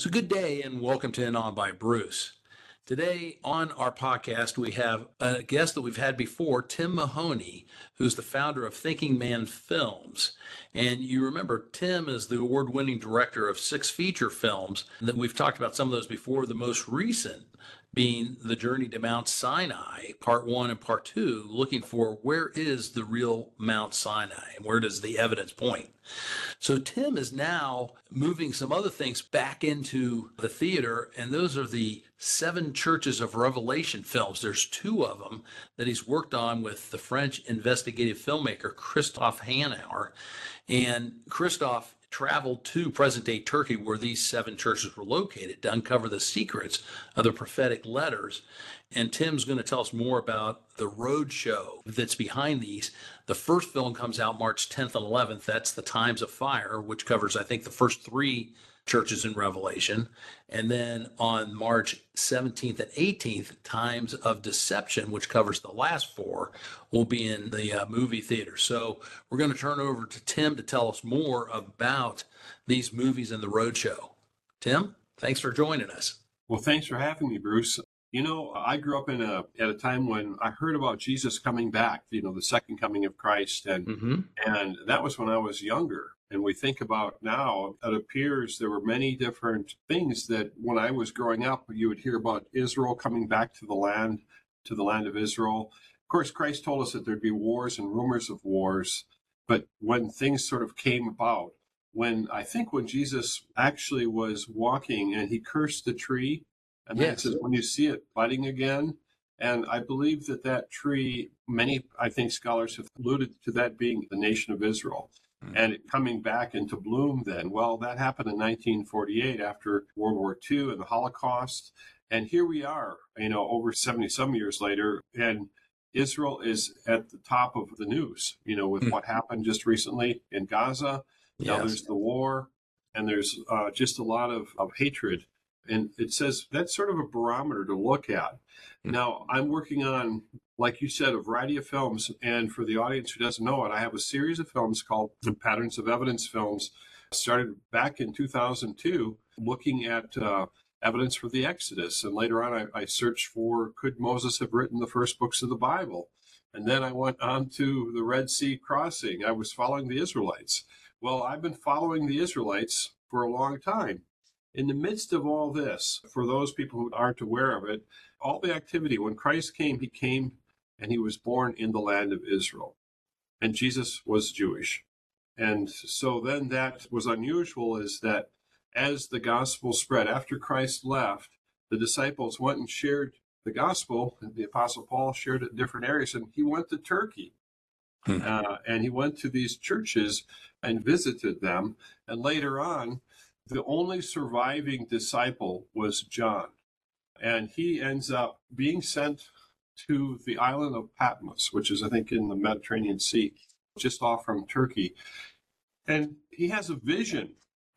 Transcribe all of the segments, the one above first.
So, good day and welcome to In Awe by Bruce. Today on our podcast, we have a guest that we've had before, Tim Mahoney, who's the founder of Thinking Man Films. And you remember, Tim is the award winning director of six feature films that we've talked about some of those before. The most recent being the journey to Mount Sinai, part one and part two, looking for where is the real Mount Sinai and where does the evidence point. So Tim is now moving some other things back into the theater, and those are the seven churches of Revelation films. There's two of them that he's worked on with the French investigative filmmaker Christophe Hanauer. And Christophe traveled to present day Turkey, where these seven churches were located, to uncover the secrets of the prophetic letters. And Tim's going to tell us more about the road show that's behind these. The first film comes out March 10th and 11th. That's The Times of Fire, which covers, I think, the first three churches in Revelation. And then on March 17th and 18th, Times of Deception, which covers the last four, will be in the uh, movie theater. So we're going to turn over to Tim to tell us more about these movies and the roadshow. Tim, thanks for joining us. Well, thanks for having me, Bruce. You know, I grew up in a at a time when I heard about Jesus coming back, you know, the second coming of Christ and mm-hmm. and that was when I was younger. And we think about now, it appears there were many different things that when I was growing up, you would hear about Israel coming back to the land, to the land of Israel. Of course, Christ told us that there'd be wars and rumors of wars. But when things sort of came about, when I think when Jesus actually was walking and he cursed the tree, and then yes. it says, when you see it budding again, and I believe that that tree, many, I think scholars have alluded to that being the nation of Israel. Hmm. and it coming back into bloom then. Well, that happened in 1948 after World War II and the Holocaust. And here we are, you know, over 70 some years later, and Israel is at the top of the news, you know, with mm. what happened just recently in Gaza. Yes. Now there's the war, and there's uh, just a lot of, of hatred. And it says that's sort of a barometer to look at. Mm. Now, I'm working on like you said, a variety of films. And for the audience who doesn't know it, I have a series of films called the Patterns of Evidence films. Started back in 2002, looking at uh, evidence for the Exodus. And later on, I, I searched for could Moses have written the first books of the Bible? And then I went on to the Red Sea crossing. I was following the Israelites. Well, I've been following the Israelites for a long time. In the midst of all this, for those people who aren't aware of it, all the activity, when Christ came, he came and he was born in the land of Israel. And Jesus was Jewish. And so then that was unusual is that as the gospel spread, after Christ left, the disciples went and shared the gospel, and the apostle Paul shared it in different areas, and he went to Turkey. Hmm. Uh, and he went to these churches and visited them. And later on, the only surviving disciple was John. And he ends up being sent to the island of Patmos, which is, I think, in the Mediterranean Sea, just off from Turkey. And he has a vision.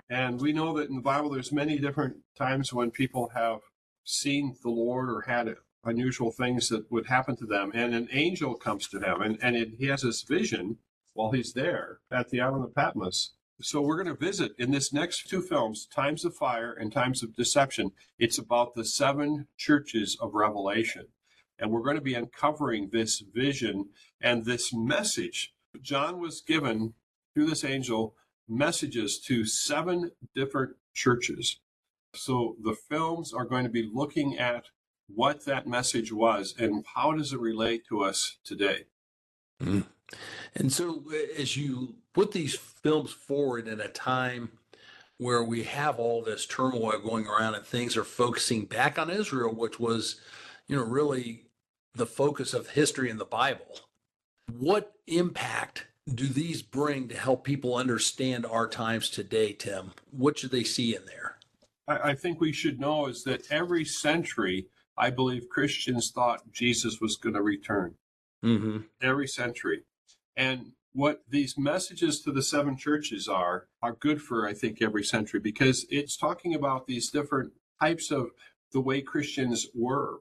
And we know that in the Bible, there's many different times when people have seen the Lord or had unusual things that would happen to them. And an angel comes to him, and, and it, he has this vision while he's there at the island of Patmos. So we're going to visit in this next two films, Times of Fire and Times of Deception. It's about the seven churches of Revelation. And we're going to be uncovering this vision and this message. John was given through this angel messages to seven different churches. So the films are going to be looking at what that message was and how does it relate to us today. Mm. And so as you put these films forward in a time where we have all this turmoil going around and things are focusing back on Israel, which was you know, really the focus of history in the Bible. What impact do these bring to help people understand our times today, Tim? What should they see in there? I, I think we should know is that every century, I believe Christians thought Jesus was going to return. Mm-hmm. Every century. And what these messages to the seven churches are are good for I think every century because it's talking about these different types of the way Christians were.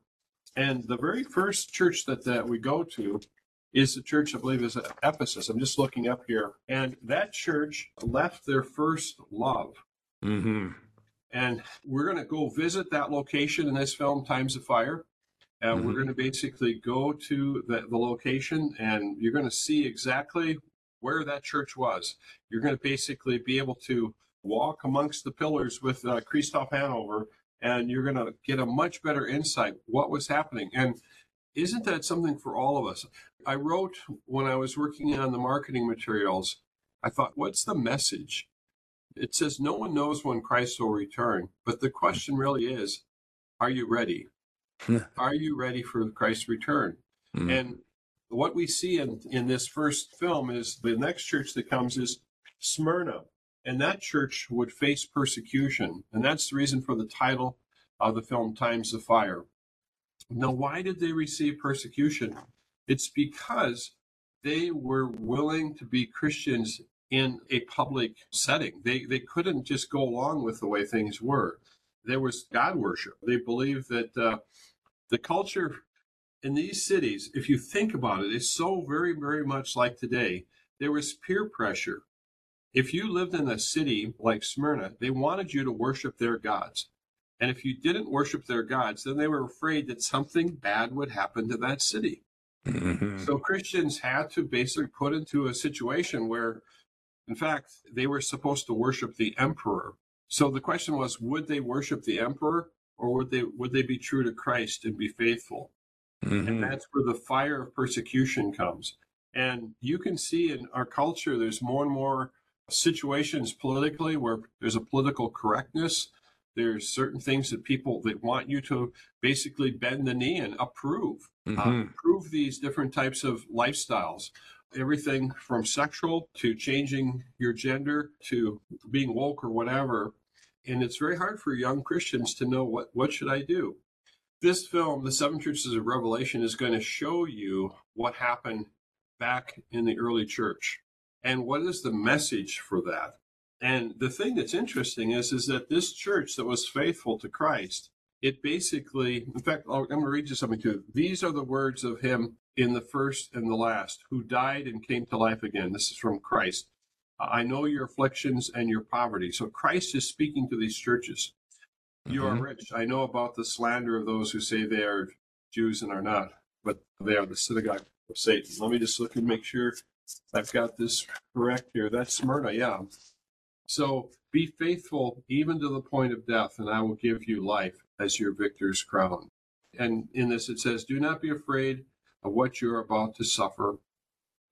And the very first church that, that we go to is the church I believe is Ephesus. I'm just looking up here. And that church left their first love. Mm-hmm. And we're going to go visit that location in this film, Times of Fire. And mm-hmm. we're going to basically go to the, the location and you're going to see exactly where that church was. You're going to basically be able to walk amongst the pillars with uh, Christophe Hanauer and you're going to get a much better insight what was happening. And isn't that something for all of us? I wrote when I was working on the marketing materials, I thought, what's the message? It says, no one knows when Christ will return. But the question really is, are you ready? are you ready for Christ's return? Mm-hmm. And what we see in, in this first film is the next church that comes is Smyrna. And that church would face persecution. And that's the reason for the title of the film, Times of Fire. Now, why did they receive persecution? It's because they were willing to be Christians in a public setting. They, they couldn't just go along with the way things were. There was God worship. They believed that uh, the culture in these cities, if you think about it, is so very, very much like today. There was peer pressure. If you lived in a city like Smyrna, they wanted you to worship their gods. And if you didn't worship their gods, then they were afraid that something bad would happen to that city. Mm-hmm. So Christians had to basically put into a situation where, in fact, they were supposed to worship the emperor. So the question was, would they worship the emperor or would they would they be true to Christ and be faithful? Mm-hmm. And that's where the fire of persecution comes. And you can see in our culture, there's more and more situations politically where there's a political correctness. There's certain things that people that want you to basically bend the knee and approve, uh, mm-hmm. uh, approve these different types of lifestyles. Everything from sexual to changing your gender to being woke or whatever. And it's very hard for young Christians to know what, what should I do? This film, The Seven Churches of Revelation, is going to show you what happened back in the early church and what is the message for that. And the thing that's interesting is is that this church that was faithful to christ it basically in fact i'm going to read you something too. These are the words of him in the first and the last who died and came to life again. This is from christ i know your afflictions and your poverty so christ is speaking to these churches you mm-hmm. are rich i know about the slander of those who say they are jews and are not but they are the synagogue of satan let me just look and make sure I've got this correct here. That's Smyrna, yeah. So be faithful even to the point of death, and I will give you life as your victor's crown. And in this it says, Do not be afraid of what you're about to suffer.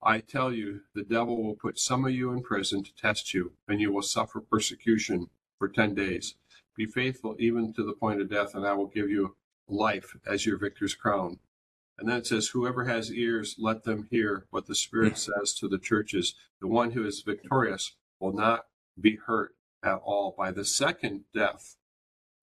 I tell you, the devil will put some of you in prison to test you, and you will suffer persecution for 10 days. Be faithful even to the point of death, and I will give you life as your victor's crown. And then it says, Whoever has ears, let them hear what the Spirit says to the churches. The one who is victorious will not be hurt at all by the second death.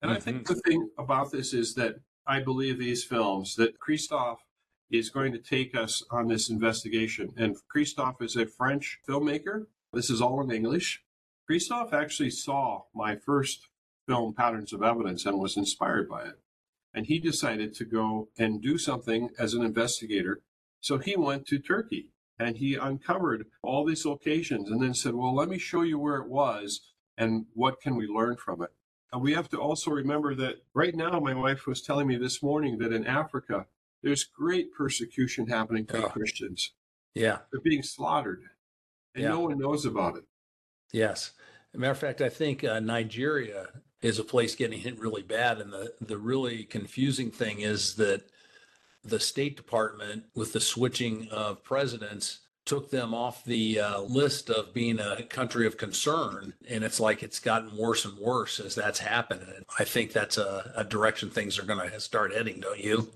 And mm-hmm. I think mm-hmm. the thing about this is that I believe these films, that Christophe is going to take us on this investigation. And Christophe is a French filmmaker. This is all in English. Christophe actually saw my first film, Patterns of Evidence, and was inspired by it and he decided to go and do something as an investigator. So he went to Turkey and he uncovered all these locations and then said, Well, let me show you where it was and what can we learn from it. And we have to also remember that right now, my wife was telling me this morning that in Africa, there's great persecution happening to oh. Christians. Yeah. They're being slaughtered, and yeah. no one knows about it. Yes. matter of fact, I think uh, Nigeria is a place getting hit really bad. And the, the really confusing thing is that the State Department, with the switching of presidents, took them off the uh, list of being a country of concern. And it's like it's gotten worse and worse as that's happened. And I think that's a, a direction things are going to start heading, don't you?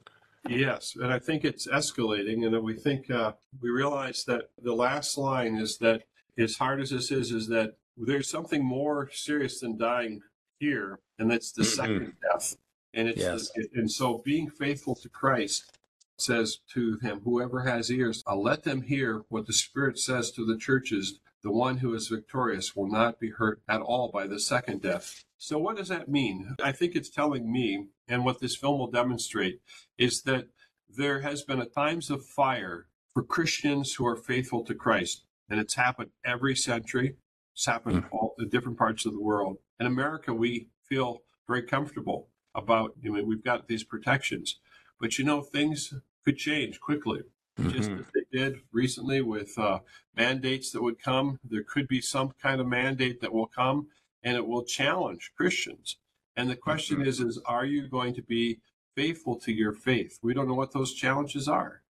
Yes, and I think it's escalating, and that we think uh, we realize that the last line is that, as hard as this is, is that there's something more serious than dying here, and that's the mm-hmm. second death. And it's yes. the, and so being faithful to Christ says to him, Whoever has ears, I'll let them hear what the Spirit says to the churches. The one who is victorious will not be hurt at all by the second death. So, what does that mean? I think it's telling me, and what this film will demonstrate, is that there has been a times of fire for Christians who are faithful to Christ. And it's happened every century. It's happened hmm. in all the different parts of the world. In America, we feel very comfortable about, you know, we've got these protections. But you know, things could change quickly. Mm-hmm. Just as they did recently with uh, mandates that would come, there could be some kind of mandate that will come and it will challenge Christians. And the question mm-hmm. is, is are you going to be faithful to your faith? We don't know what those challenges are.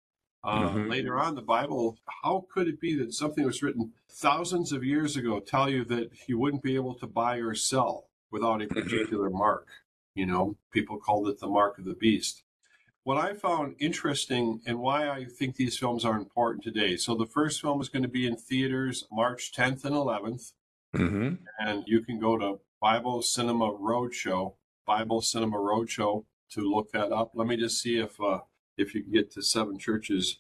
Uh, mm-hmm. Later on, the Bible, how could it be that something was written thousands of years ago tell you that you wouldn't be able to buy or sell without a mm-hmm. particular mark? You know, people called it the mark of the beast what I found interesting and why I think these films are important today. So the first film is going to be in theaters March 10th and 11th, mm-hmm. and you can go to Bible Cinema Roadshow, Bible Cinema Roadshow to look that up. Let me just see if uh, if you can get to seven churches.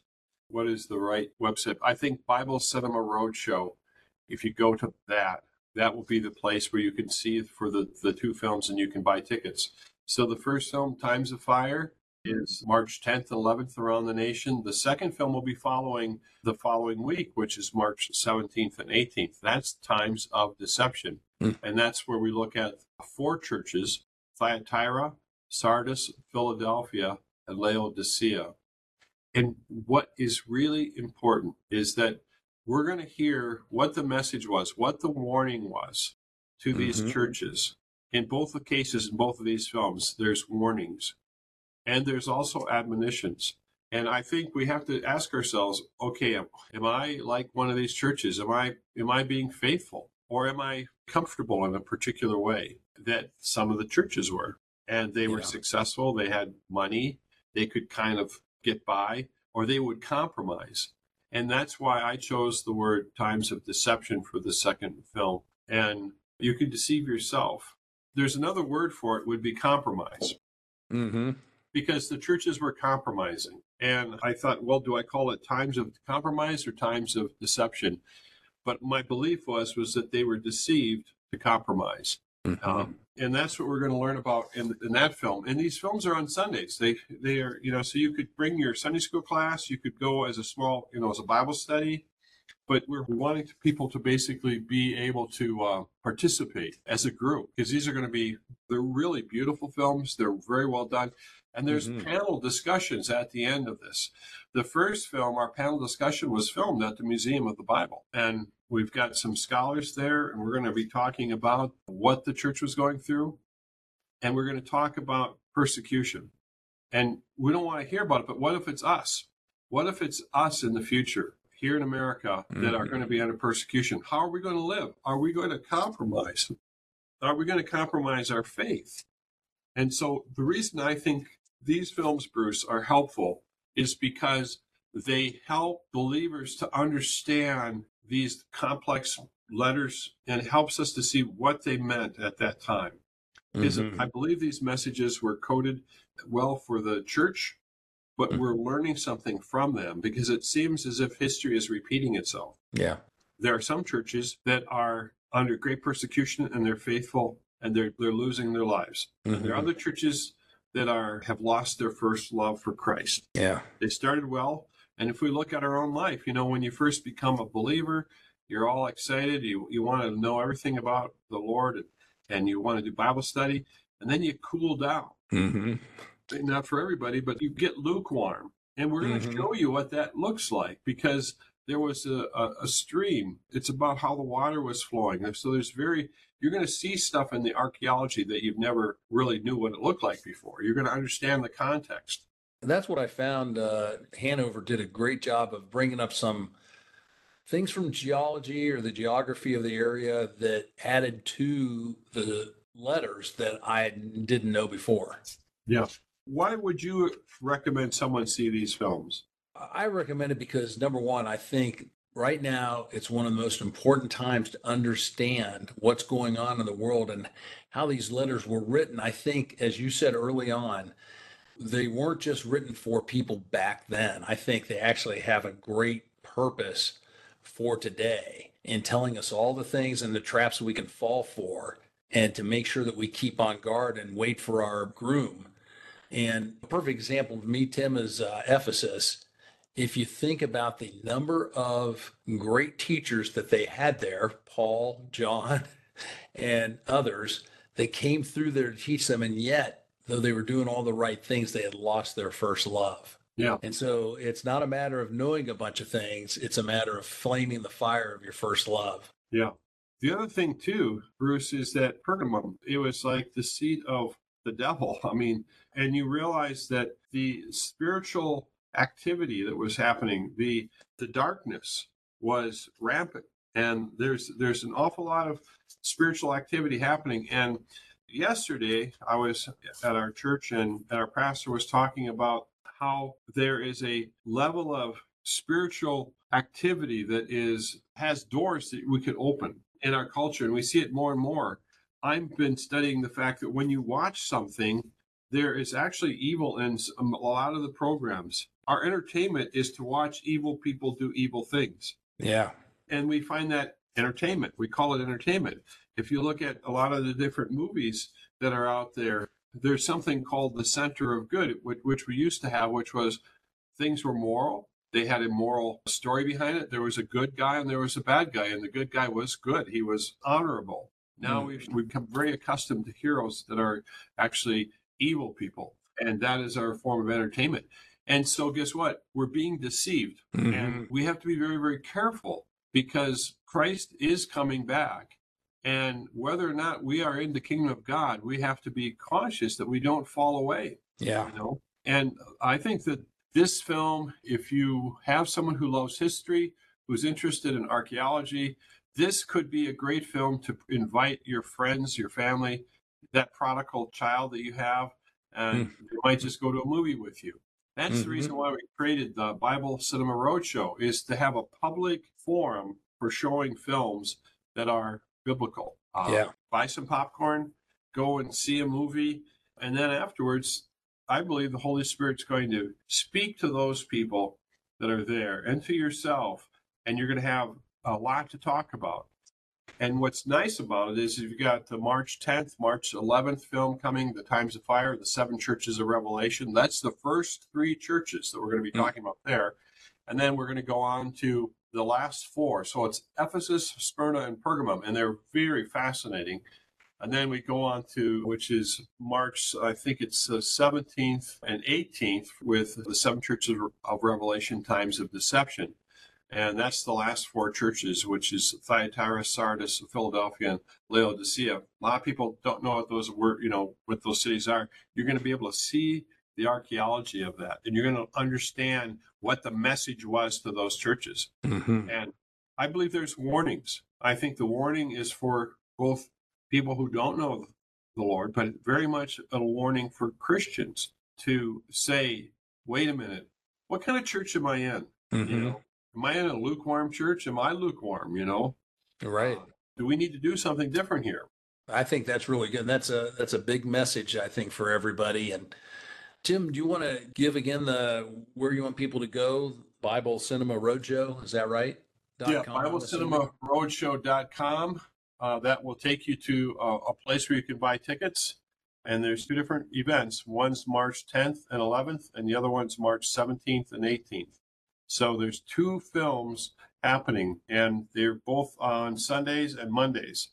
What is the right website? I think Bible Cinema Roadshow. If you go to that, that will be the place where you can see for the the two films and you can buy tickets. So the first film, Times of Fire, is March 10th and 11th around the nation. The second film will be following the following week, which is March 17th and 18th. That's Times of Deception. Mm. And that's where we look at four churches Thyatira, Sardis, Philadelphia, and Laodicea. And what is really important is that we're going to hear what the message was, what the warning was to these mm-hmm. churches. In both the cases, in both of these films, there's warnings and there's also admonitions. And I think we have to ask ourselves, okay, am, am I like one of these churches? Am I am I being faithful or am I comfortable in a particular way that some of the churches were? And they were yeah. successful, they had money, they could kind of get by or they would compromise. And that's why I chose the word times of deception for the second film. And you can deceive yourself. There's another word for it would be compromise. Mm-hmm because the churches were compromising. And I thought, well, do I call it times of compromise or times of deception? But my belief was was that they were deceived to compromise. Mm-hmm. Um, and that's what we're going to learn about in, in that film. And these films are on Sundays. They they are you know so you could bring your Sunday school class. You could go as a small you know as a Bible study but we're wanting people to basically be able to uh, participate as a group because these are going to be they're really beautiful films they're very well done and there's mm-hmm. panel discussions at the end of this. The first film, our panel discussion was filmed at the Museum of the Bible. And we've got some scholars there, and we're going to be talking about what the church was going through. And we're going to talk about persecution. And we don't want to hear about it, but what if it's us? What if it's us in the future here in America that mm-hmm. are going to be under persecution? How are we going to live? Are we going to compromise? Are we going to compromise our faith? And so the reason I think these films, Bruce, are helpful is because they help believers to understand these complex letters and helps us to see what they meant at that time. Because mm-hmm. I believe these messages were coded well for the church, but mm-hmm. we're learning something from them because it seems as if history is repeating itself. Yeah. There are some churches that are under great persecution and they're faithful and they're they're losing their lives. Mm-hmm. There are other churches that are have lost their first love for Christ. Yeah. They started well, and if we look at our own life, you know, when you first become a believer, you're all excited, you you want to know everything about the Lord and, and you want to do Bible study, and then you cool down. Mm-hmm. Not for everybody, but you get lukewarm. And we're going to mm-hmm. show you what that looks like because there was a, a, a, stream. It's about how the water was flowing. So there's very you're going to see stuff in the archaeology that you've never really knew what it looked like before. You're going to understand the context. And that's what I found. Uh, Hanauer did a great job of bringing up some things from geology or the geography of the area that added to the letters that I didn't know before. Yeah. Why would you recommend someone see these films? I recommend it because number one, I think right now it's one of the most important times to understand what's going on in the world and how these letters were written. I think, as you said early on, they weren't just written for people back then. I think they actually have a great purpose for today in telling us all the things and the traps we can fall for and to make sure that we keep on guard and wait for our groom. And a perfect example of me, Tim, is uh, Ephesus. If you think about the number of great teachers that they had there, Paul, John, and others, they came through there to teach them, and yet, though they were doing all the right things, they had lost their first love. Yeah. And so it's not a matter of knowing a bunch of things, it's a matter of flaming the fire of your first love. Yeah. The other thing, too, Bruce, is that Pergamum, it was like the seat of the devil. I mean, and you realize that the spiritual activity that was happening, the the darkness was rampant. And there's there's an awful lot of spiritual activity happening. And yesterday I was at our church and our pastor was talking about how there is a level of spiritual activity that is has doors that we could open in our culture and we see it more and more i've been studying the fact that when you watch something there is actually evil in a lot of the programs our entertainment is to watch evil people do evil things yeah and we find that entertainment we call it entertainment if you look at a lot of the different movies that are out there there's something called the center of good, which, which we used to have, which was things were moral. They had a moral story behind it. There was a good guy and there was a bad guy, and the good guy was good. He was honorable. Now mm. we've, we've become very accustomed to heroes that are actually evil people, and that is our form of entertainment. And so, guess what? We're being deceived, mm-hmm. and we have to be very, very careful because Christ is coming back and whether or not we are in the kingdom of God, we have to be cautious that we don't fall away. Yeah. You know? And I think that this film, if you have someone who loves history, who's interested in archaeology, this could be a great film to invite your friends, your family, that prodigal child that you have, and mm. they might just go to a movie with you. That's mm-hmm. the reason why we created the Bible Cinema Roadshow is to have a public forum for showing films that are biblical. Uh, yeah. Buy some popcorn, go and see a movie, and then afterwards, I believe the Holy Spirit's going to speak to those people that are there and to yourself, and you're going to have a lot to talk about. And what's nice about it is you've got the March 10th, March 11th film coming, The Times of Fire, the seven churches of Revelation. That's the first three churches that we're going to be hmm. talking about there. And then we're going to go on to the last four. So it's Ephesus, Smyrna, and Pergamum, and they're very fascinating. And then we go on to, which is March, I think it's the 17th and 18th, with the seven churches of Revelation, times of deception. And that's the last four churches, which is Thyatira, Sardis, Philadelphia, and Laodicea. A lot of people don't know what those were, you know, what those cities are. You're going to be able to see the archaeology of that, and you're going to understand what the message was to those churches. Mm-hmm. And I believe there's warnings. I think the warning is for both people who don't know the Lord, but very much a warning for Christians to say, wait a minute, what kind of church am I in? Mm-hmm. You know, am I in a lukewarm church? Am I lukewarm? You know, right? Uh, do we need to do something different here? I think that's really good. That's a that's a big message I think for everybody, and Tim, do you want to give again the where you want people to go? Bible Cinema Roadshow, is that right? yeah, BibleCinemaRoadshow.com. Uh, that will take you to a, a place where you can buy tickets. And there's two different events. One's March 10th and 11th, and the other one's March 17th and 18th. So there's two films happening, and they're both on Sundays and Mondays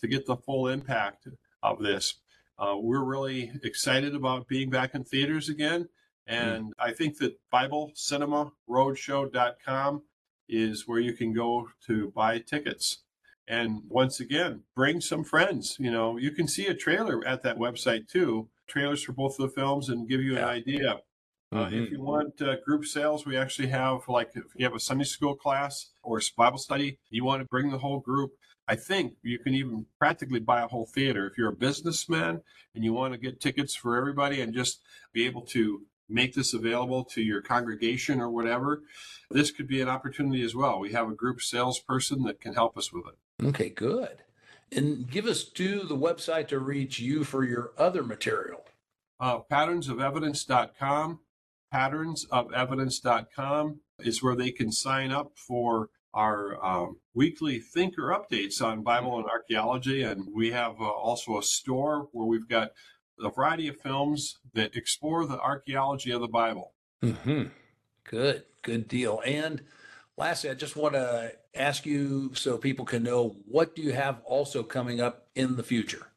to get the full impact of this. Uh, we're really excited about being back in theaters again. And mm. I think that BibleCinemaRoadshow.com is where you can go to buy tickets. And once again, bring some friends. You know, you can see a trailer at that website too, trailers for both of the films and give you yeah. an idea. Uh, mm-hmm. If you want uh, group sales, we actually have like if you have a Sunday school class or Bible study, you want to bring the whole group. I think you can even practically buy a whole theater if you're a businessman and you want to get tickets for everybody and just be able to make this available to your congregation or whatever, this could be an opportunity as well. We have a group salesperson that can help us with it. Okay, good. And give us to the website to reach you for your other material. Uh, patternsofevidence.com. Patternsofevidence.com is where they can sign up for our um, weekly thinker updates on Bible and archaeology. And we have uh, also a store where we've got a variety of films that explore the archaeology of the Bible. Mm-hmm. Good, good deal. And lastly, I just want to ask you so people can know what do you have also coming up in the future?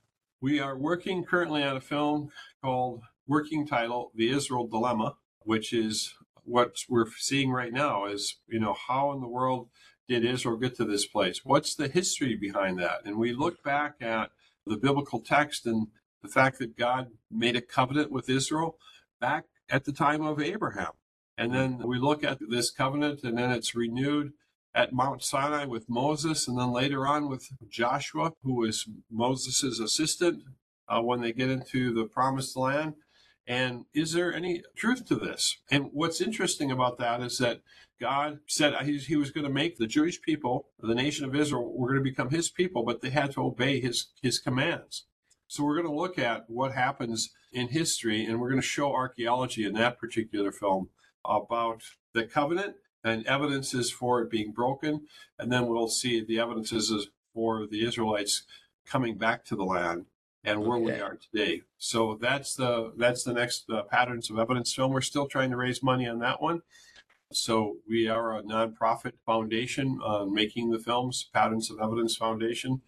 We are working currently on a film called working title The Israel Dilemma, which is what we're seeing right now is, you know, how in the world did Israel get to this place? What's the history behind that? And we look back at the biblical text and the fact that God made a covenant with Israel back at the time of Abraham. And then we look at this covenant and then it's renewed at Mount Sinai with Moses and then later on with Joshua, who was Moses' assistant uh, when they get into the promised land. And is there any truth to this? And what's interesting about that is that God said uh, he, was going to make the Jewish people, the nation of Israel, were going to become his people, but they had to obey his, his commands. So we're going to look at what happens in history, and we're going to show archaeology in that particular film about the covenant and evidences for it being broken, and then we'll see the evidences for the Israelites coming back to the land and where okay. we are today. So that's the that's the next uh, patterns of evidence film. We're still trying to raise money on that one. So we are a nonprofit foundation on making the films, Patterns of Evidence Foundation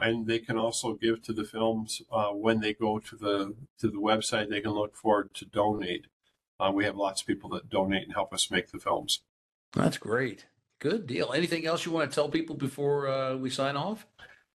and they can also give to the films uh, when they go to the to the website. They can look forward to donate. Uh, we have lots of people that donate and help us make the films. That's great. Good deal. Anything else you want to tell people before uh, we sign off?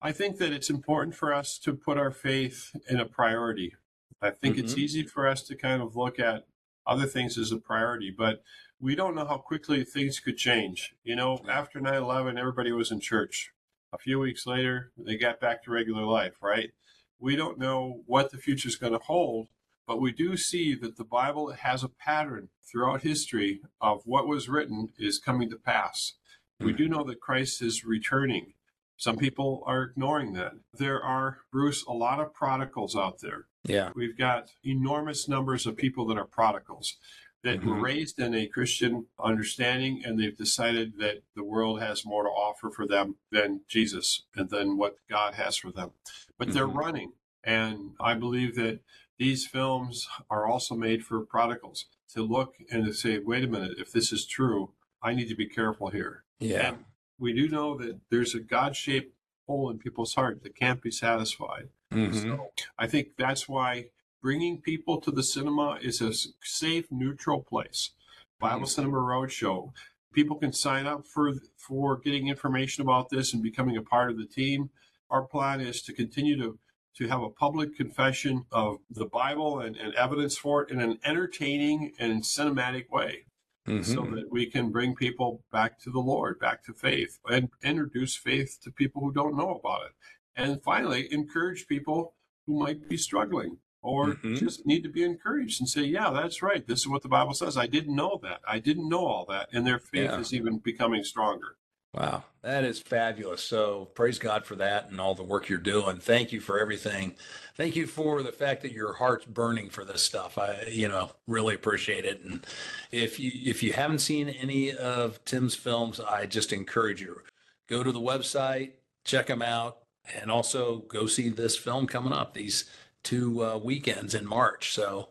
I think that it's important for us to put our faith in a priority. I think mm-hmm. it's easy for us to kind of look at other things as a priority, but we don't know how quickly things could change. You know, after 9 11, everybody was in church. A few weeks later, they got back to regular life, right? We don't know what the future is going to hold, but we do see that the Bible has a pattern throughout history of what was written is coming to pass. We hmm. do know that Christ is returning. Some people are ignoring that. There are, Bruce, a lot of prodigals out there. Yeah. We've got enormous numbers of people that are prodigals that mm-hmm. were raised in a Christian understanding and they've decided that the world has more to offer for them than Jesus and than what God has for them. But mm-hmm. they're running. And I believe that these films are also made for prodigals to look and to say, wait a minute, if this is true, I need to be careful here. Yeah. And we do know that there's a God shaped hole in people's heart that can't be satisfied. Mm-hmm. So I think that's why bringing people to the cinema is a safe, neutral place. Bible mm-hmm. Cinema Roadshow. People can sign up for for getting information about this and becoming a part of the team. Our plan is to continue to to have a public confession of the Bible and, and evidence for it in an entertaining and cinematic way. Mm-hmm. So that we can bring people back to the Lord, back to faith, and introduce faith to people who don't know about it. And finally, encourage people who might be struggling or mm-hmm. just need to be encouraged and say, yeah, that's right. This is what the Bible says. I didn't know that. I didn't know all that. And their faith yeah. is even becoming stronger. Wow, that is fabulous. So praise God for that and all the work you're doing. Thank you for everything. Thank you for the fact that your heart's burning for this stuff. I, you know, really appreciate it. And if you if you haven't seen any of Tim's films, I just encourage you go to the website, check them out, and also go see this film coming up. These two uh, weekends in March. So,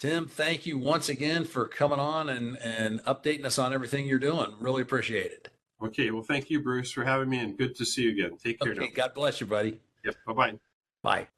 Tim, thank you once again for coming on and, and updating us on everything you're doing. Really appreciate it. Okay. Well, thank you, Bruce, for having me and good to see you again. Take care okay, now. God bless you, buddy. Yep. Bye-bye. Bye.